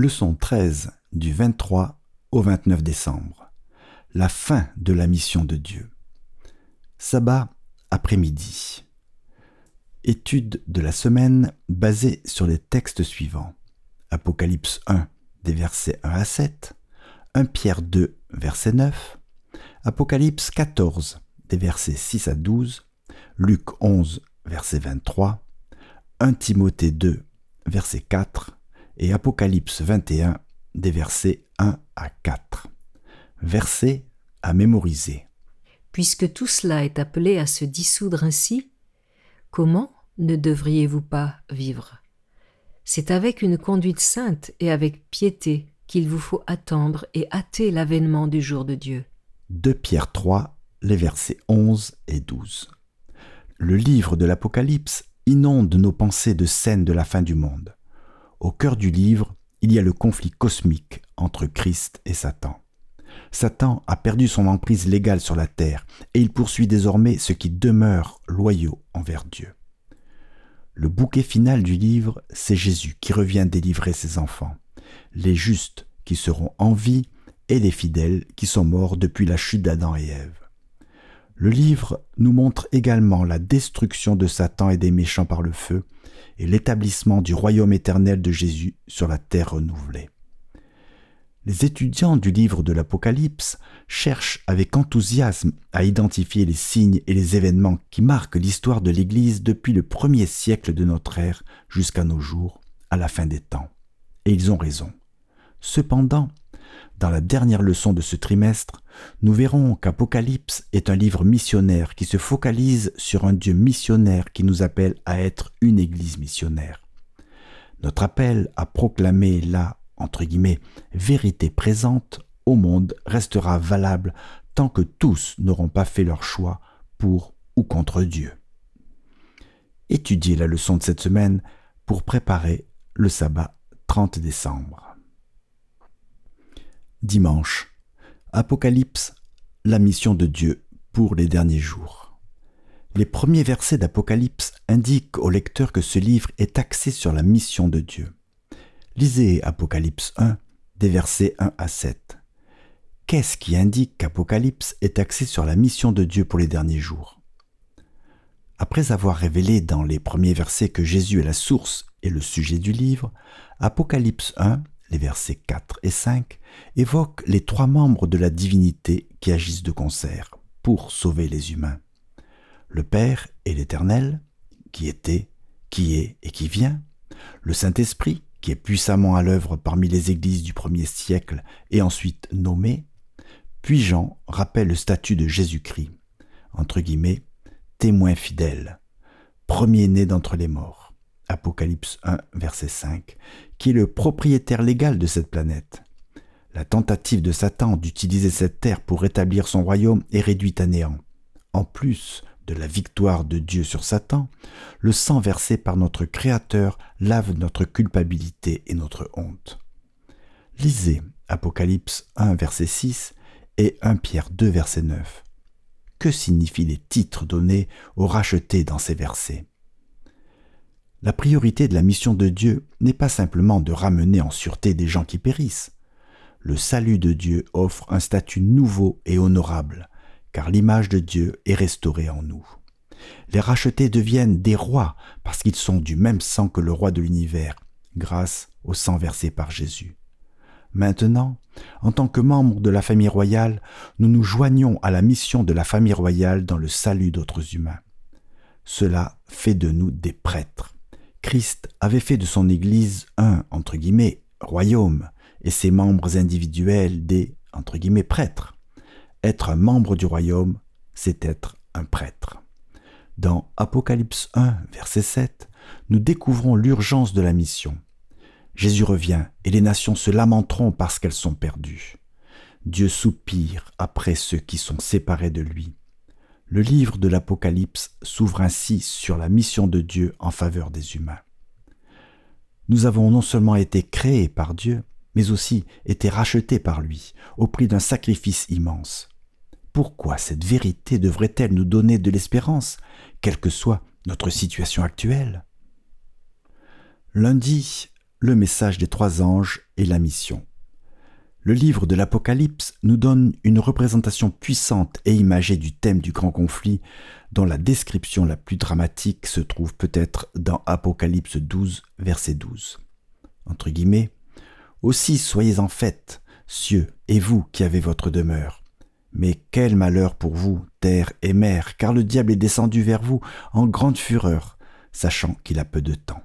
Leçon 13 du 23 au 29 décembre. La fin de la mission de Dieu. Sabbat après-midi. Étude de la semaine basée sur les textes suivants. Apocalypse 1 des versets 1 à 7, 1 Pierre 2 verset 9, Apocalypse 14 des versets 6 à 12, Luc 11 verset 23, 1 Timothée 2 verset 4, et Apocalypse 21 des versets 1 à 4. Versets à mémoriser. Puisque tout cela est appelé à se dissoudre ainsi, comment ne devriez-vous pas vivre? C'est avec une conduite sainte et avec piété qu'il vous faut attendre et hâter l'avènement du jour de Dieu. 2 Pierre 3, les versets 11 et 12. Le livre de l'Apocalypse inonde nos pensées de scènes de la fin du monde. Au cœur du livre, il y a le conflit cosmique entre Christ et Satan. Satan a perdu son emprise légale sur la terre et il poursuit désormais ceux qui demeurent loyaux envers Dieu. Le bouquet final du livre, c'est Jésus qui revient délivrer ses enfants, les justes qui seront en vie et les fidèles qui sont morts depuis la chute d'Adam et Ève. Le livre nous montre également la destruction de Satan et des méchants par le feu, et l'établissement du royaume éternel de Jésus sur la terre renouvelée. Les étudiants du livre de l'Apocalypse cherchent avec enthousiasme à identifier les signes et les événements qui marquent l'histoire de l'Église depuis le premier siècle de notre ère jusqu'à nos jours, à la fin des temps. Et ils ont raison. Cependant, dans la dernière leçon de ce trimestre, nous verrons qu'Apocalypse est un livre missionnaire qui se focalise sur un Dieu missionnaire qui nous appelle à être une Église missionnaire. Notre appel à proclamer la, vérité présente au monde restera valable tant que tous n'auront pas fait leur choix pour ou contre Dieu. Étudiez la leçon de cette semaine pour préparer le sabbat 30 décembre. Dimanche. Apocalypse, la mission de Dieu pour les derniers jours. Les premiers versets d'Apocalypse indiquent au lecteur que ce livre est axé sur la mission de Dieu. Lisez Apocalypse 1, des versets 1 à 7. Qu'est-ce qui indique qu'Apocalypse est axé sur la mission de Dieu pour les derniers jours? Après avoir révélé dans les premiers versets que Jésus est la source et le sujet du livre, Apocalypse 1 les versets 4 et 5, évoquent les trois membres de la divinité qui agissent de concert pour sauver les humains. Le Père et l'Éternel, qui était, qui est et qui vient, le Saint-Esprit, qui est puissamment à l'œuvre parmi les églises du premier siècle et ensuite nommé, puis Jean rappelle le statut de Jésus-Christ, entre guillemets, témoin fidèle, premier-né d'entre les morts. Apocalypse 1, verset 5, qui est le propriétaire légal de cette planète. La tentative de Satan d'utiliser cette terre pour rétablir son royaume est réduite à néant. En plus de la victoire de Dieu sur Satan, le sang versé par notre Créateur lave notre culpabilité et notre honte. Lisez Apocalypse 1, verset 6 et 1 Pierre 2, verset 9. Que signifient les titres donnés aux rachetés dans ces versets? La priorité de la mission de Dieu n'est pas simplement de ramener en sûreté des gens qui périssent. Le salut de Dieu offre un statut nouveau et honorable, car l'image de Dieu est restaurée en nous. Les rachetés deviennent des rois parce qu'ils sont du même sang que le roi de l'univers, grâce au sang versé par Jésus. Maintenant, en tant que membres de la famille royale, nous nous joignons à la mission de la famille royale dans le salut d'autres humains. Cela fait de nous des prêtres. Christ avait fait de son Église un, entre guillemets, royaume, et ses membres individuels des, entre guillemets, prêtres. Être un membre du royaume, c'est être un prêtre. Dans Apocalypse 1, verset 7, nous découvrons l'urgence de la mission. Jésus revient et les nations se lamenteront parce qu'elles sont perdues. Dieu soupire après ceux qui sont séparés de lui. Le livre de l'Apocalypse s'ouvre ainsi sur la mission de Dieu en faveur des humains. Nous avons non seulement été créés par Dieu, mais aussi été rachetés par lui, au prix d'un sacrifice immense. Pourquoi cette vérité devrait-elle nous donner de l'espérance, quelle que soit notre situation actuelle? Lundi, le message des trois anges et la mission. Le livre de l'Apocalypse nous donne une représentation puissante et imagée du thème du grand conflit, dont la description la plus dramatique se trouve peut-être dans Apocalypse 12, verset 12. Entre guillemets, Aussi soyez en fête, cieux, et vous qui avez votre demeure. Mais quel malheur pour vous, terre et mer, car le diable est descendu vers vous en grande fureur, sachant qu'il a peu de temps.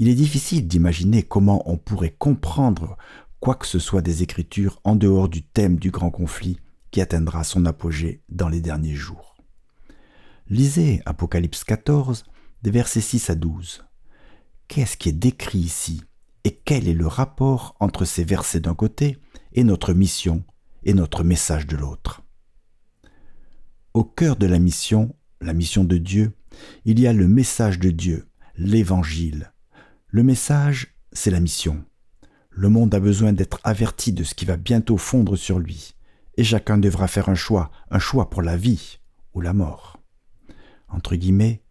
Il est difficile d'imaginer comment on pourrait comprendre quoi que ce soit des Écritures en dehors du thème du grand conflit qui atteindra son apogée dans les derniers jours. Lisez Apocalypse 14, des versets 6 à 12. Qu'est-ce qui est décrit ici et quel est le rapport entre ces versets d'un côté et notre mission et notre message de l'autre? Au cœur de la mission, la mission de Dieu, il y a le message de Dieu, l'évangile. Le message, c'est la mission. Le monde a besoin d'être averti de ce qui va bientôt fondre sur lui, et chacun devra faire un choix, un choix pour la vie ou la mort. Entre guillemets,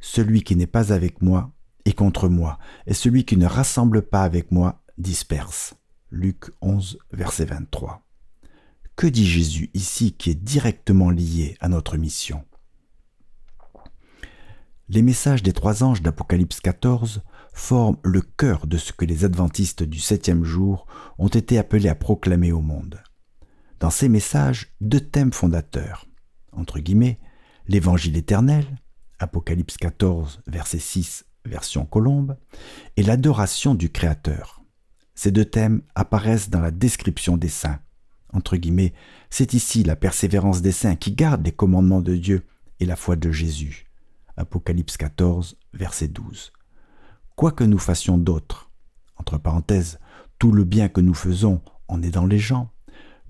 celui qui n'est pas avec moi est contre moi, et celui qui ne rassemble pas avec moi disperse. Luc 11, verset 23. Que dit Jésus ici qui est directement lié à notre mission? Les messages des trois anges d'Apocalypse 14 forment le cœur de ce que les adventistes du septième jour ont été appelés à proclamer au monde. Dans ces messages, deux thèmes fondateurs, entre guillemets, l'évangile éternel, Apocalypse 14, verset 6, version colombe, et l'adoration du Créateur. Ces deux thèmes apparaissent dans la description des saints. C'est ici la persévérance des saints qui gardent les commandements de Dieu et la foi de Jésus. Apocalypse 14, verset 12 quoi que nous fassions d'autre, entre parenthèses, tout le bien que nous faisons en aidant les gens,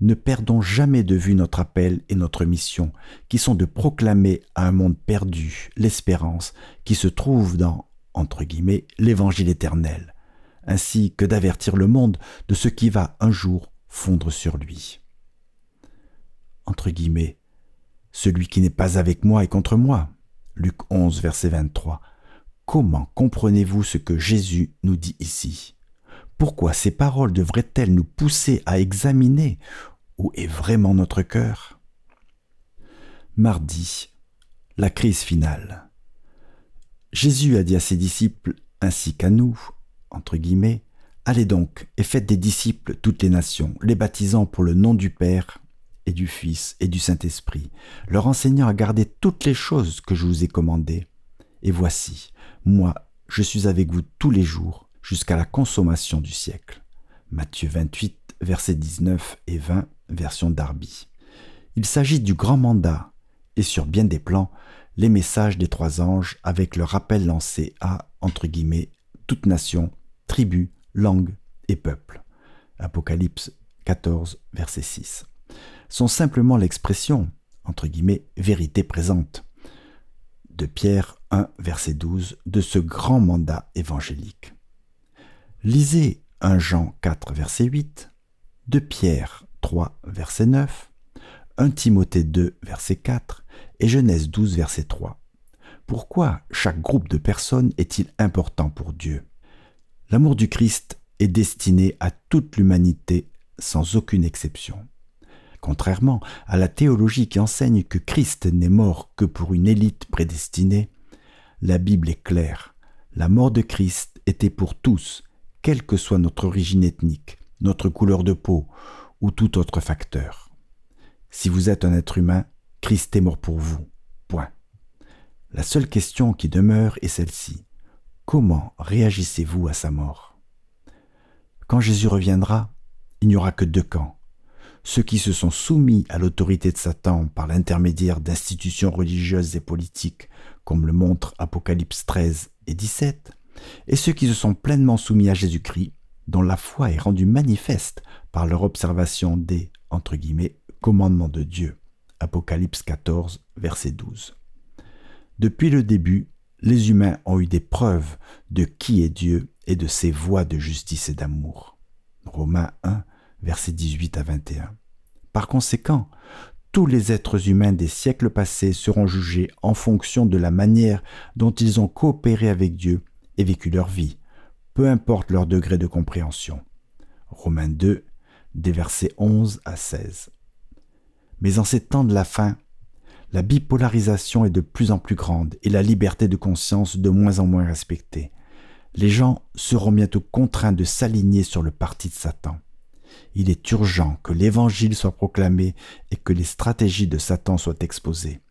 ne perdons jamais de vue notre appel et notre mission, qui sont de proclamer à un monde perdu l'espérance qui se trouve dans, entre guillemets, l'évangile éternel, ainsi que d'avertir le monde de ce qui va un jour fondre sur lui. Entre guillemets, celui qui n'est pas avec moi est contre moi. Luc 11, verset 23. Comment comprenez-vous ce que Jésus nous dit ici? Pourquoi ces paroles devraient-elles nous pousser à examiner où est vraiment notre cœur? Mardi, la crise finale. Jésus a dit à ses disciples, ainsi qu'à nous, entre guillemets, Allez donc et faites des disciples toutes les nations, les baptisant pour le nom du Père et du Fils et du Saint-Esprit, leur enseignant à garder toutes les choses que je vous ai commandées. Et voici, moi, je suis avec vous tous les jours jusqu'à la consommation du siècle. Matthieu 28, versets 19 et 20, version Darby. Il s'agit du grand mandat, et sur bien des plans, les messages des trois anges avec le rappel lancé à, entre guillemets, toute nation, tribu, langue et peuple. Apocalypse 14, verset 6. Sont simplement l'expression, entre guillemets, vérité présente de Pierre 1, verset 12, de ce grand mandat évangélique. Lisez 1 Jean 4, verset 8, de Pierre 3, verset 9, 1 Timothée 2, verset 4 et Genèse 12, verset 3. Pourquoi chaque groupe de personnes est-il important pour Dieu? L'amour du Christ est destiné à toute l'humanité sans aucune exception. Contrairement à la théologie qui enseigne que Christ n'est mort que pour une élite prédestinée, la Bible est claire. La mort de Christ était pour tous, quelle que soit notre origine ethnique, notre couleur de peau ou tout autre facteur. Si vous êtes un être humain, Christ est mort pour vous. Point. La seule question qui demeure est celle-ci. Comment réagissez-vous à sa mort? Quand Jésus reviendra, il n'y aura que deux camps ceux qui se sont soumis à l'autorité de Satan par l'intermédiaire d'institutions religieuses et politiques, comme le montrent Apocalypse 13 et 17, et ceux qui se sont pleinement soumis à Jésus-Christ, dont la foi est rendue manifeste par leur observation des, commandements de Dieu. Apocalypse 14, verset 12. Depuis le début, les humains ont eu des preuves de qui est Dieu et de ses voies de justice et d'amour. Romains 1, versets 18 à 21. Par conséquent, tous les êtres humains des siècles passés seront jugés en fonction de la manière dont ils ont coopéré avec Dieu et vécu leur vie, peu importe leur degré de compréhension. Romains 2, des versets 11 à 16. Mais en ces temps de la fin, la bipolarisation est de plus en plus grande et la liberté de conscience de moins en moins respectée. Les gens seront bientôt contraints de s'aligner sur le parti de Satan. Il est urgent que l'Évangile soit proclamé et que les stratégies de Satan soient exposées.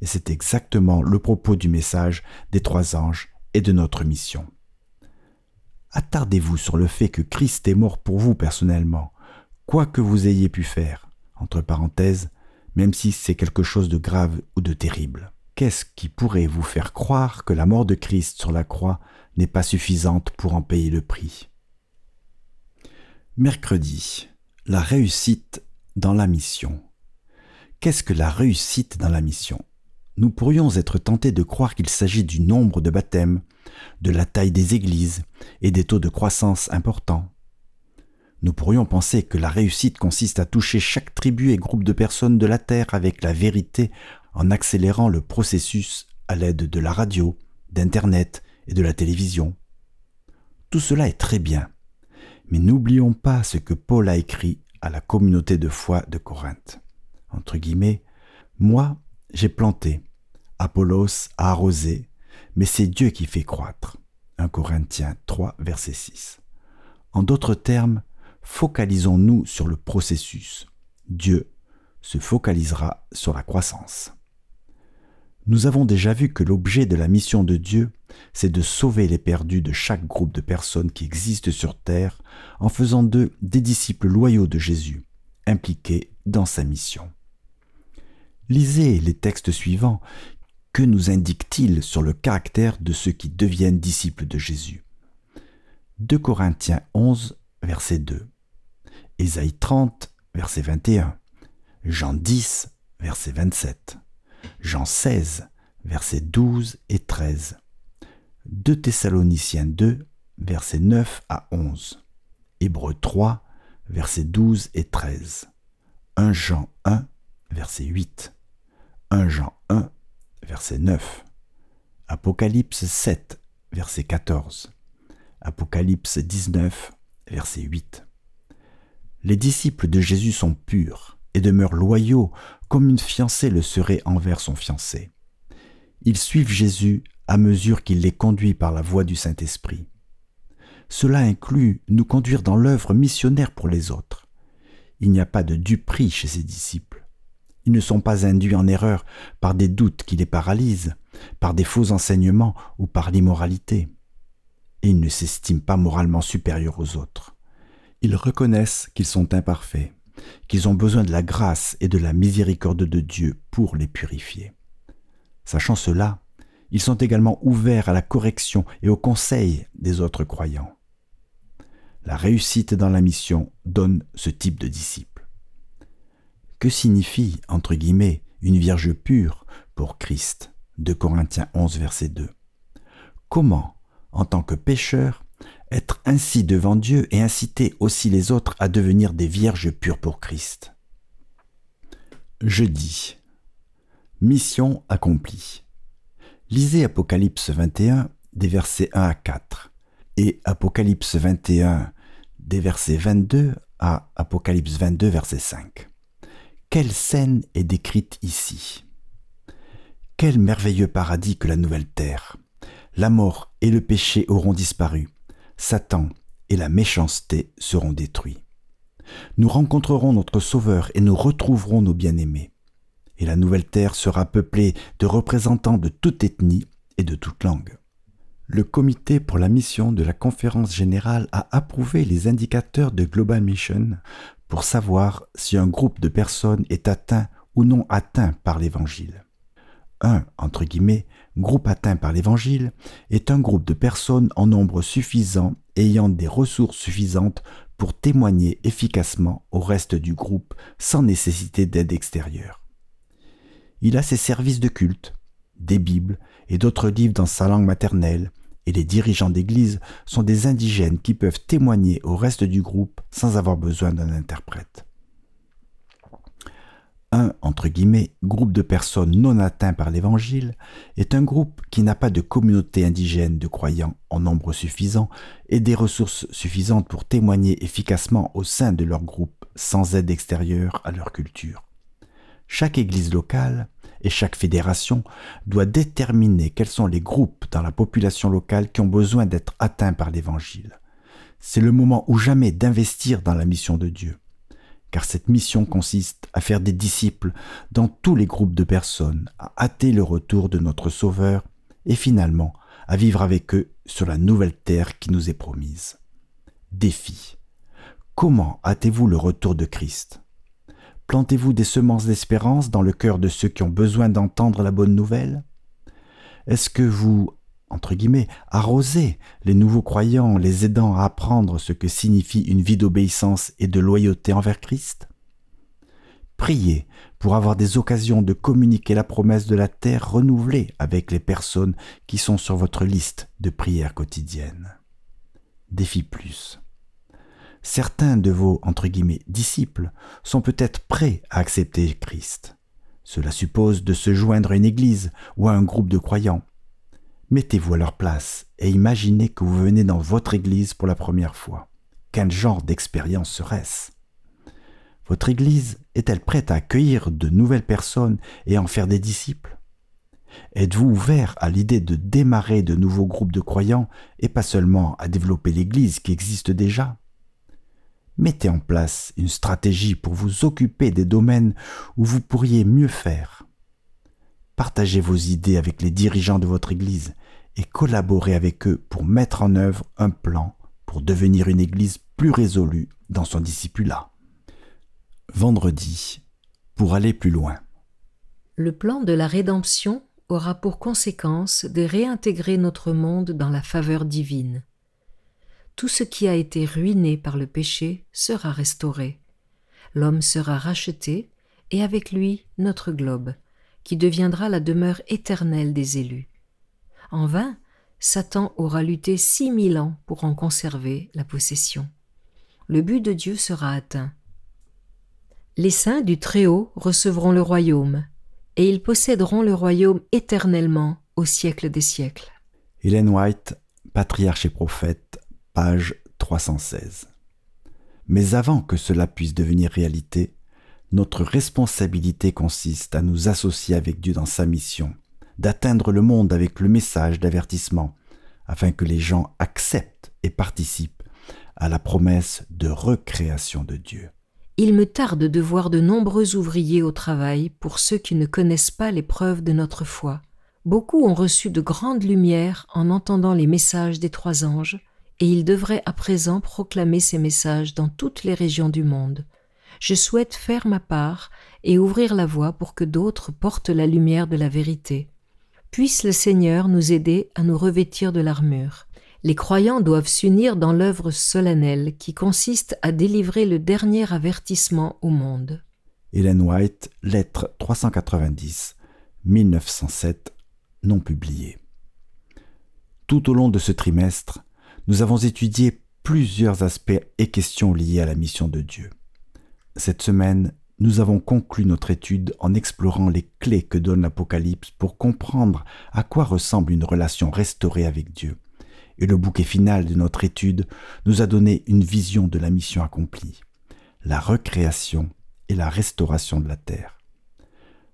Et c'est exactement le propos du message des trois anges et de notre mission. Attardez-vous sur le fait que Christ est mort pour vous personnellement, quoi que vous ayez pu faire, entre parenthèses, même si c'est quelque chose de grave ou de terrible. Qu'est-ce qui pourrait vous faire croire que la mort de Christ sur la croix n'est pas suffisante pour en payer le prix? Mercredi, la réussite dans la mission. Qu'est-ce que la réussite dans la mission? Nous pourrions être tentés de croire qu'il s'agit du nombre de baptêmes, de la taille des églises et des taux de croissance importants. Nous pourrions penser que la réussite consiste à toucher chaque tribu et groupe de personnes de la Terre avec la vérité en accélérant le processus à l'aide de la radio, d'Internet et de la télévision. Tout cela est très bien. Mais n'oublions pas ce que Paul a écrit à la communauté de foi de Corinthe. Entre guillemets, moi, j'ai planté, Apollos a arrosé, mais c'est Dieu qui fait croître. 1 Corinthiens 3, verset 6. En d'autres termes, focalisons-nous sur le processus. Dieu se focalisera sur la croissance. Nous avons déjà vu que l'objet de la mission de Dieu, c'est de sauver les perdus de chaque groupe de personnes qui existent sur Terre en faisant d'eux des disciples loyaux de Jésus, impliqués dans sa mission. Lisez les textes suivants. Que nous indique-t-il sur le caractère de ceux qui deviennent disciples de Jésus? 2 Corinthiens 11, verset 2. Ésaïe 30, verset 21. Jean 10, verset 27. Jean 16, versets 12 et 13. 2 Thessaloniciens 2, versets 9 à 11. Hébreux 3, versets 12 et 13. 1 Jean 1, verset 8. 1 Jean 1, verset 9. Apocalypse 7, verset 14. Apocalypse 19, verset 8. Les disciples de Jésus sont purs et demeurent loyaux comme une fiancée le serait envers son fiancé. Ils suivent Jésus à mesure qu'il les conduit par la voie du Saint-Esprit. Cela inclut nous conduire dans l'œuvre missionnaire pour les autres. Il n'y a pas de duperie chez ses disciples. Ils ne sont pas induits en erreur par des doutes qui les paralysent, par des faux enseignements ou par l'immoralité. Et ils ne s'estiment pas moralement supérieurs aux autres. Ils reconnaissent qu'ils sont imparfaits qu'ils ont besoin de la grâce et de la miséricorde de Dieu pour les purifier. Sachant cela, ils sont également ouverts à la correction et au conseil des autres croyants. La réussite dans la mission donne ce type de disciple. Que signifie, entre guillemets, une vierge pure pour Christ? Corinthiens 11, verset 2 Comment, en tant que pécheur, être ainsi devant Dieu et inciter aussi les autres à devenir des vierges pures pour Christ. Jeudi. Mission accomplie. Lisez Apocalypse 21 des versets 1 à 4 et Apocalypse 21 des versets 22 à Apocalypse 22 verset 5. Quelle scène est décrite ici? Quel merveilleux paradis que la nouvelle terre La mort et le péché auront disparu Satan et la méchanceté seront détruits. Nous rencontrerons notre Sauveur et nous retrouverons nos bien-aimés. Et la nouvelle terre sera peuplée de représentants de toute ethnie et de toute langue. Le comité pour la mission de la conférence générale a approuvé les indicateurs de Global Mission pour savoir si un groupe de personnes est atteint ou non atteint par l'Évangile. Un, entre guillemets, groupe atteint par l'Évangile est un groupe de personnes en nombre suffisant ayant des ressources suffisantes pour témoigner efficacement au reste du groupe sans nécessité d'aide extérieure. Il a ses services de culte, des Bibles et d'autres livres dans sa langue maternelle, et les dirigeants d'Église sont des indigènes qui peuvent témoigner au reste du groupe sans avoir besoin d'un interprète. Un, entre guillemets, groupe de personnes non atteints par l'Évangile est un groupe qui n'a pas de communauté indigène de croyants en nombre suffisant et des ressources suffisantes pour témoigner efficacement au sein de leur groupe sans aide extérieure à leur culture. Chaque église locale et chaque fédération doit déterminer quels sont les groupes dans la population locale qui ont besoin d'être atteints par l'Évangile. C'est le moment ou jamais d'investir dans la mission de Dieu car cette mission consiste à faire des disciples dans tous les groupes de personnes, à hâter le retour de notre Sauveur et finalement à vivre avec eux sur la nouvelle terre qui nous est promise. Défi. Comment hâtez-vous le retour de Christ? Plantez-vous des semences d'espérance dans le cœur de ceux qui ont besoin d'entendre la bonne nouvelle? Est-ce que vous entre guillemets, arroser les nouveaux croyants, les aidant à apprendre ce que signifie une vie d'obéissance et de loyauté envers Christ Priez pour avoir des occasions de communiquer la promesse de la terre renouvelée avec les personnes qui sont sur votre liste de prières quotidiennes. Défi plus. Certains de vos, entre guillemets, disciples sont peut-être prêts à accepter Christ. Cela suppose de se joindre à une église ou à un groupe de croyants Mettez-vous à leur place et imaginez que vous venez dans votre église pour la première fois. Quel genre d'expérience serait-ce? Votre église est-elle prête à accueillir de nouvelles personnes et en faire des disciples? Êtes-vous ouvert à l'idée de démarrer de nouveaux groupes de croyants et pas seulement à développer l'église qui existe déjà? Mettez en place une stratégie pour vous occuper des domaines où vous pourriez mieux faire partagez vos idées avec les dirigeants de votre Église et collaborez avec eux pour mettre en œuvre un plan pour devenir une Église plus résolue dans son discipulat. Vendredi, pour aller plus loin. Le plan de la rédemption aura pour conséquence de réintégrer notre monde dans la faveur divine. Tout ce qui a été ruiné par le péché sera restauré. L'homme sera racheté, et avec lui notre globe qui deviendra la demeure éternelle des élus. En vain, Satan aura lutté six mille ans pour en conserver la possession. Le but de Dieu sera atteint. Les saints du Très-Haut recevront le royaume, et ils posséderont le royaume éternellement au siècle des siècles. Hélène White, Patriarche et prophète, page 316. Mais avant que cela puisse devenir réalité, notre responsabilité consiste à nous associer avec Dieu dans sa mission, d'atteindre le monde avec le message d'avertissement, afin que les gens acceptent et participent à la promesse de recréation de Dieu. Il me tarde de voir de nombreux ouvriers au travail pour ceux qui ne connaissent pas les preuves de notre foi. Beaucoup ont reçu de grandes lumières en entendant les messages des trois anges, et ils devraient à présent proclamer ces messages dans toutes les régions du monde je souhaite faire ma part et ouvrir la voie pour que d'autres portent la lumière de la vérité. Puisse le Seigneur nous aider à nous revêtir de l'armure. Les croyants doivent s'unir dans l'œuvre solennelle qui consiste à délivrer le dernier avertissement au monde. Hélène White, lettre 390, 1907, non publiée. Tout au long de ce trimestre, nous avons étudié plusieurs aspects et questions liées à la mission de Dieu. Cette semaine, nous avons conclu notre étude en explorant les clés que donne l'Apocalypse pour comprendre à quoi ressemble une relation restaurée avec Dieu. Et le bouquet final de notre étude nous a donné une vision de la mission accomplie, la recréation et la restauration de la terre.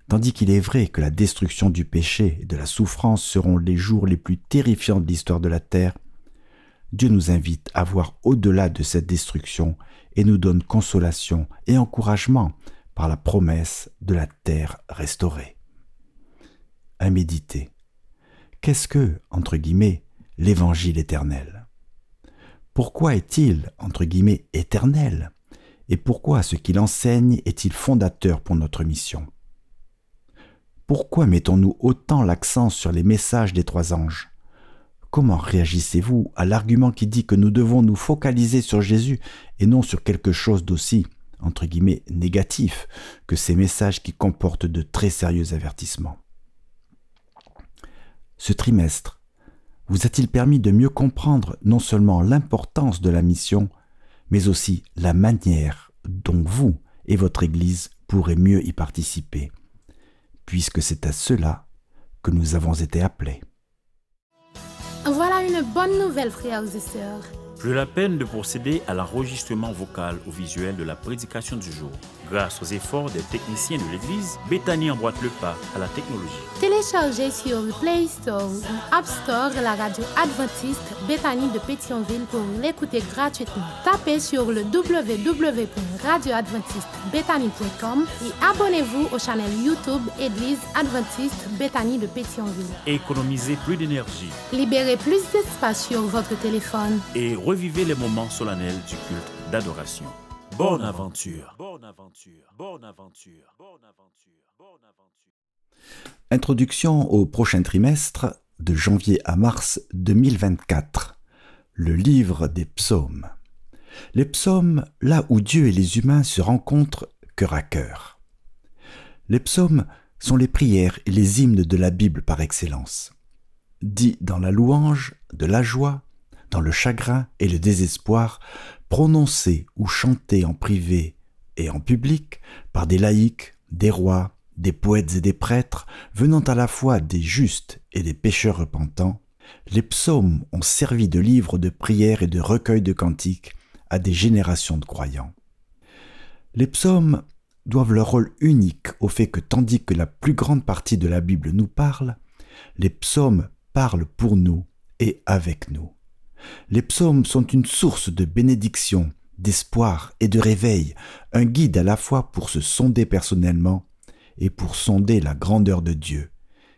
Tandis qu'il est vrai que la destruction du péché et de la souffrance seront les jours les plus terrifiants de l'histoire de la terre, Dieu nous invite à voir au-delà de cette destruction et nous donne consolation et encouragement par la promesse de la terre restaurée. À méditer. Qu'est-ce que, entre guillemets, l'évangile éternel? Pourquoi est-il, entre guillemets, éternel? Et pourquoi ce qu'il enseigne est-il fondateur pour notre mission? Pourquoi mettons-nous autant l'accent sur les messages des trois anges? Comment réagissez-vous à l'argument qui dit que nous devons nous focaliser sur Jésus et non sur quelque chose d'aussi, entre guillemets, négatif que ces messages qui comportent de très sérieux avertissements? Ce trimestre vous a-t-il permis de mieux comprendre non seulement l'importance de la mission, mais aussi la manière dont vous et votre Église pourraient mieux y participer, puisque c'est à cela que nous avons été appelés? Bonne nouvelle, frères et sœurs. Plus la peine de procéder à l'enregistrement vocal ou visuel de la prédication du jour. Grâce aux efforts des techniciens de l'Église, Bethany emboîte le pas à la technologie. Téléchargez sur Play Store ou App Store la radio adventiste Bethany de Pétionville pour l'écouter gratuitement. Tapez sur le www.radioadventistebethany.com et abonnez-vous au channel YouTube Église adventiste Bethany de Pétionville. Économisez plus d'énergie. Libérez plus d'espace sur votre téléphone. Et revivez les moments solennels du culte d'adoration. Bonne aventure. Bonne aventure. Bonne aventure. Bonne aventure. Bonne aventure. Introduction au prochain trimestre de janvier à mars 2024. Le livre des psaumes. Les psaumes, là où Dieu et les humains se rencontrent cœur à cœur. Les psaumes sont les prières et les hymnes de la Bible par excellence. Dits dans la louange, de la joie, dans le chagrin et le désespoir, prononcés ou chantés en privé et en public par des laïcs, des rois, des poètes et des prêtres, venant à la fois des justes et des pécheurs repentants, les psaumes ont servi de livre de prières et de recueil de cantiques à des générations de croyants. Les psaumes doivent leur rôle unique au fait que tandis que la plus grande partie de la Bible nous parle, les psaumes parlent pour nous et avec nous. Les psaumes sont une source de bénédiction, d'espoir et de réveil, un guide à la fois pour se sonder personnellement et pour sonder la grandeur de Dieu.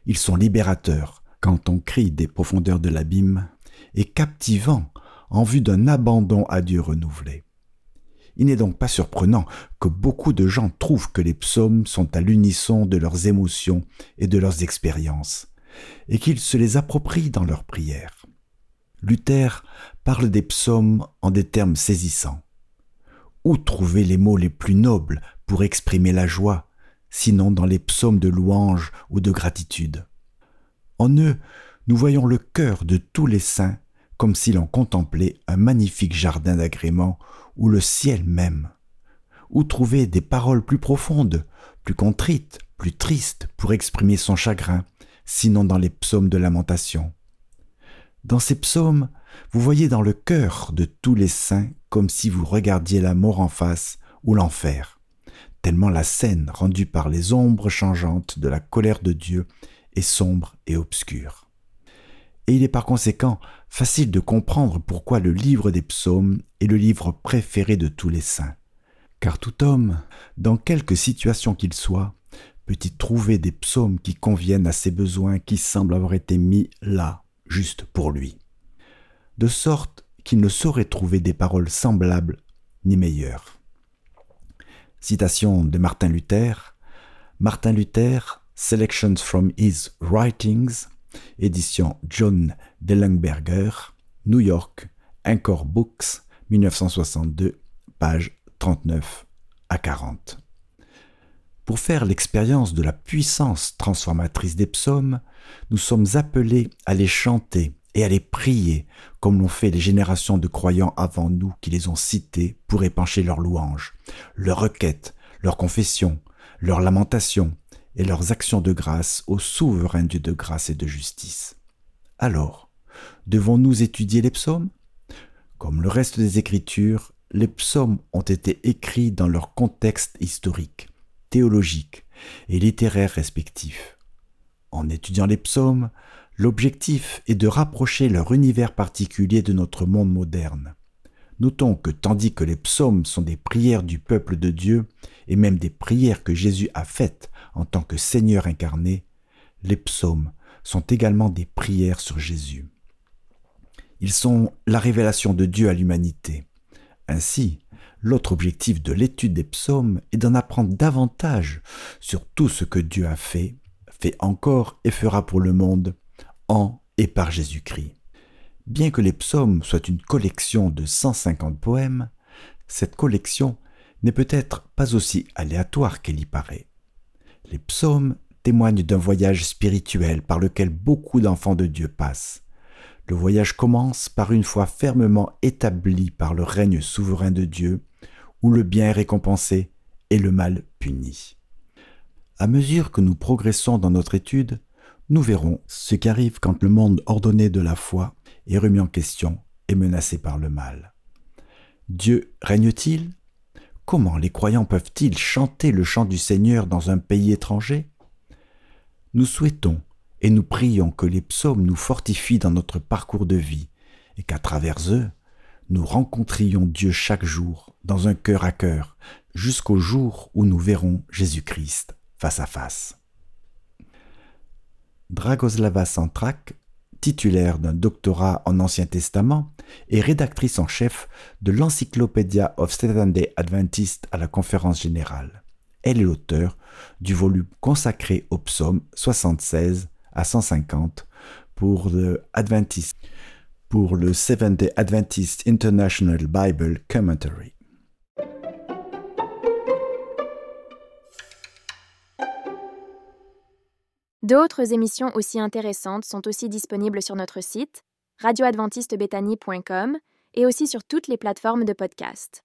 Ils sont libérateurs quand on crie des profondeurs de l'abîme et captivants en vue d'un abandon à Dieu renouvelé. Il n'est donc pas surprenant que beaucoup de gens trouvent que les psaumes sont à l'unisson de leurs émotions et de leurs expériences, et qu'ils se les approprient dans leurs prières. Luther parle des psaumes en des termes saisissants. Où trouver les mots les plus nobles pour exprimer la joie, sinon dans les psaumes de louange ou de gratitude? En eux, nous voyons le cœur de tous les saints comme si l'on contemplait un magnifique jardin d'agréments ou le ciel même. Où trouver des paroles plus profondes, plus contrites, plus tristes pour exprimer son chagrin, sinon dans les psaumes de lamentation? Dans ces psaumes, vous voyez dans le cœur de tous les saints comme si vous regardiez la mort en face ou l'enfer, tellement la scène rendue par les ombres changeantes de la colère de Dieu est sombre et obscure. Et il est par conséquent facile de comprendre pourquoi le livre des psaumes est le livre préféré de tous les saints. Car tout homme, dans quelque situation qu'il soit, peut y trouver des psaumes qui conviennent à ses besoins qui semblent avoir été mis là juste pour lui, de sorte qu'il ne saurait trouver des paroles semblables ni meilleures. Citation de Martin Luther. Martin Luther, Selections from His Writings, édition John Dellenberger, New York, Encore Books, 1962, page 39 à 40. Pour faire l'expérience de la puissance transformatrice des psaumes, nous sommes appelés à les chanter et à les prier, comme l'ont fait les générations de croyants avant nous qui les ont cités pour épancher leurs louanges, leurs requêtes, leurs confessions, leurs lamentations et leurs actions de grâce au souverain Dieu de grâce et de justice. Alors, devons-nous étudier les psaumes? Comme le reste des Écritures, les psaumes ont été écrits dans leur contexte historique théologiques et littéraires respectifs. En étudiant les psaumes, l'objectif est de rapprocher leur univers particulier de notre monde moderne. Notons que tandis que les psaumes sont des prières du peuple de Dieu, et même des prières que Jésus a faites en tant que Seigneur incarné, les psaumes sont également des prières sur Jésus. Ils sont la révélation de Dieu à l'humanité. Ainsi, L'autre objectif de l'étude des psaumes est d'en apprendre davantage sur tout ce que Dieu a fait, fait encore et fera pour le monde, en et par Jésus-Christ. Bien que les psaumes soient une collection de 150 poèmes, cette collection n'est peut-être pas aussi aléatoire qu'elle y paraît. Les psaumes témoignent d'un voyage spirituel par lequel beaucoup d'enfants de Dieu passent. Le voyage commence par une foi fermement établie par le règne souverain de Dieu où le bien est récompensé et le mal puni. À mesure que nous progressons dans notre étude, nous verrons ce qui arrive quand le monde ordonné de la foi est remis en question et menacé par le mal. Dieu règne-t-il? Comment les croyants peuvent-ils chanter le chant du Seigneur dans un pays étranger? Nous souhaitons et nous prions que les psaumes nous fortifient dans notre parcours de vie et qu'à travers eux, nous rencontrions Dieu chaque jour dans un cœur à cœur jusqu'au jour où nous verrons Jésus-Christ face à face. Dragoslava Santrak, titulaire d'un doctorat en Ancien Testament et rédactrice en chef de l'Encyclopedia of Seventh-day Adventist à la Conférence générale. Elle est l'auteur du volume consacré au psaume 76 à 150 pour le Adventist le Seventh-day Adventist International Bible Commentary. D'autres émissions aussi intéressantes sont aussi disponibles sur notre site radioadventistebethany.com et aussi sur toutes les plateformes de podcast.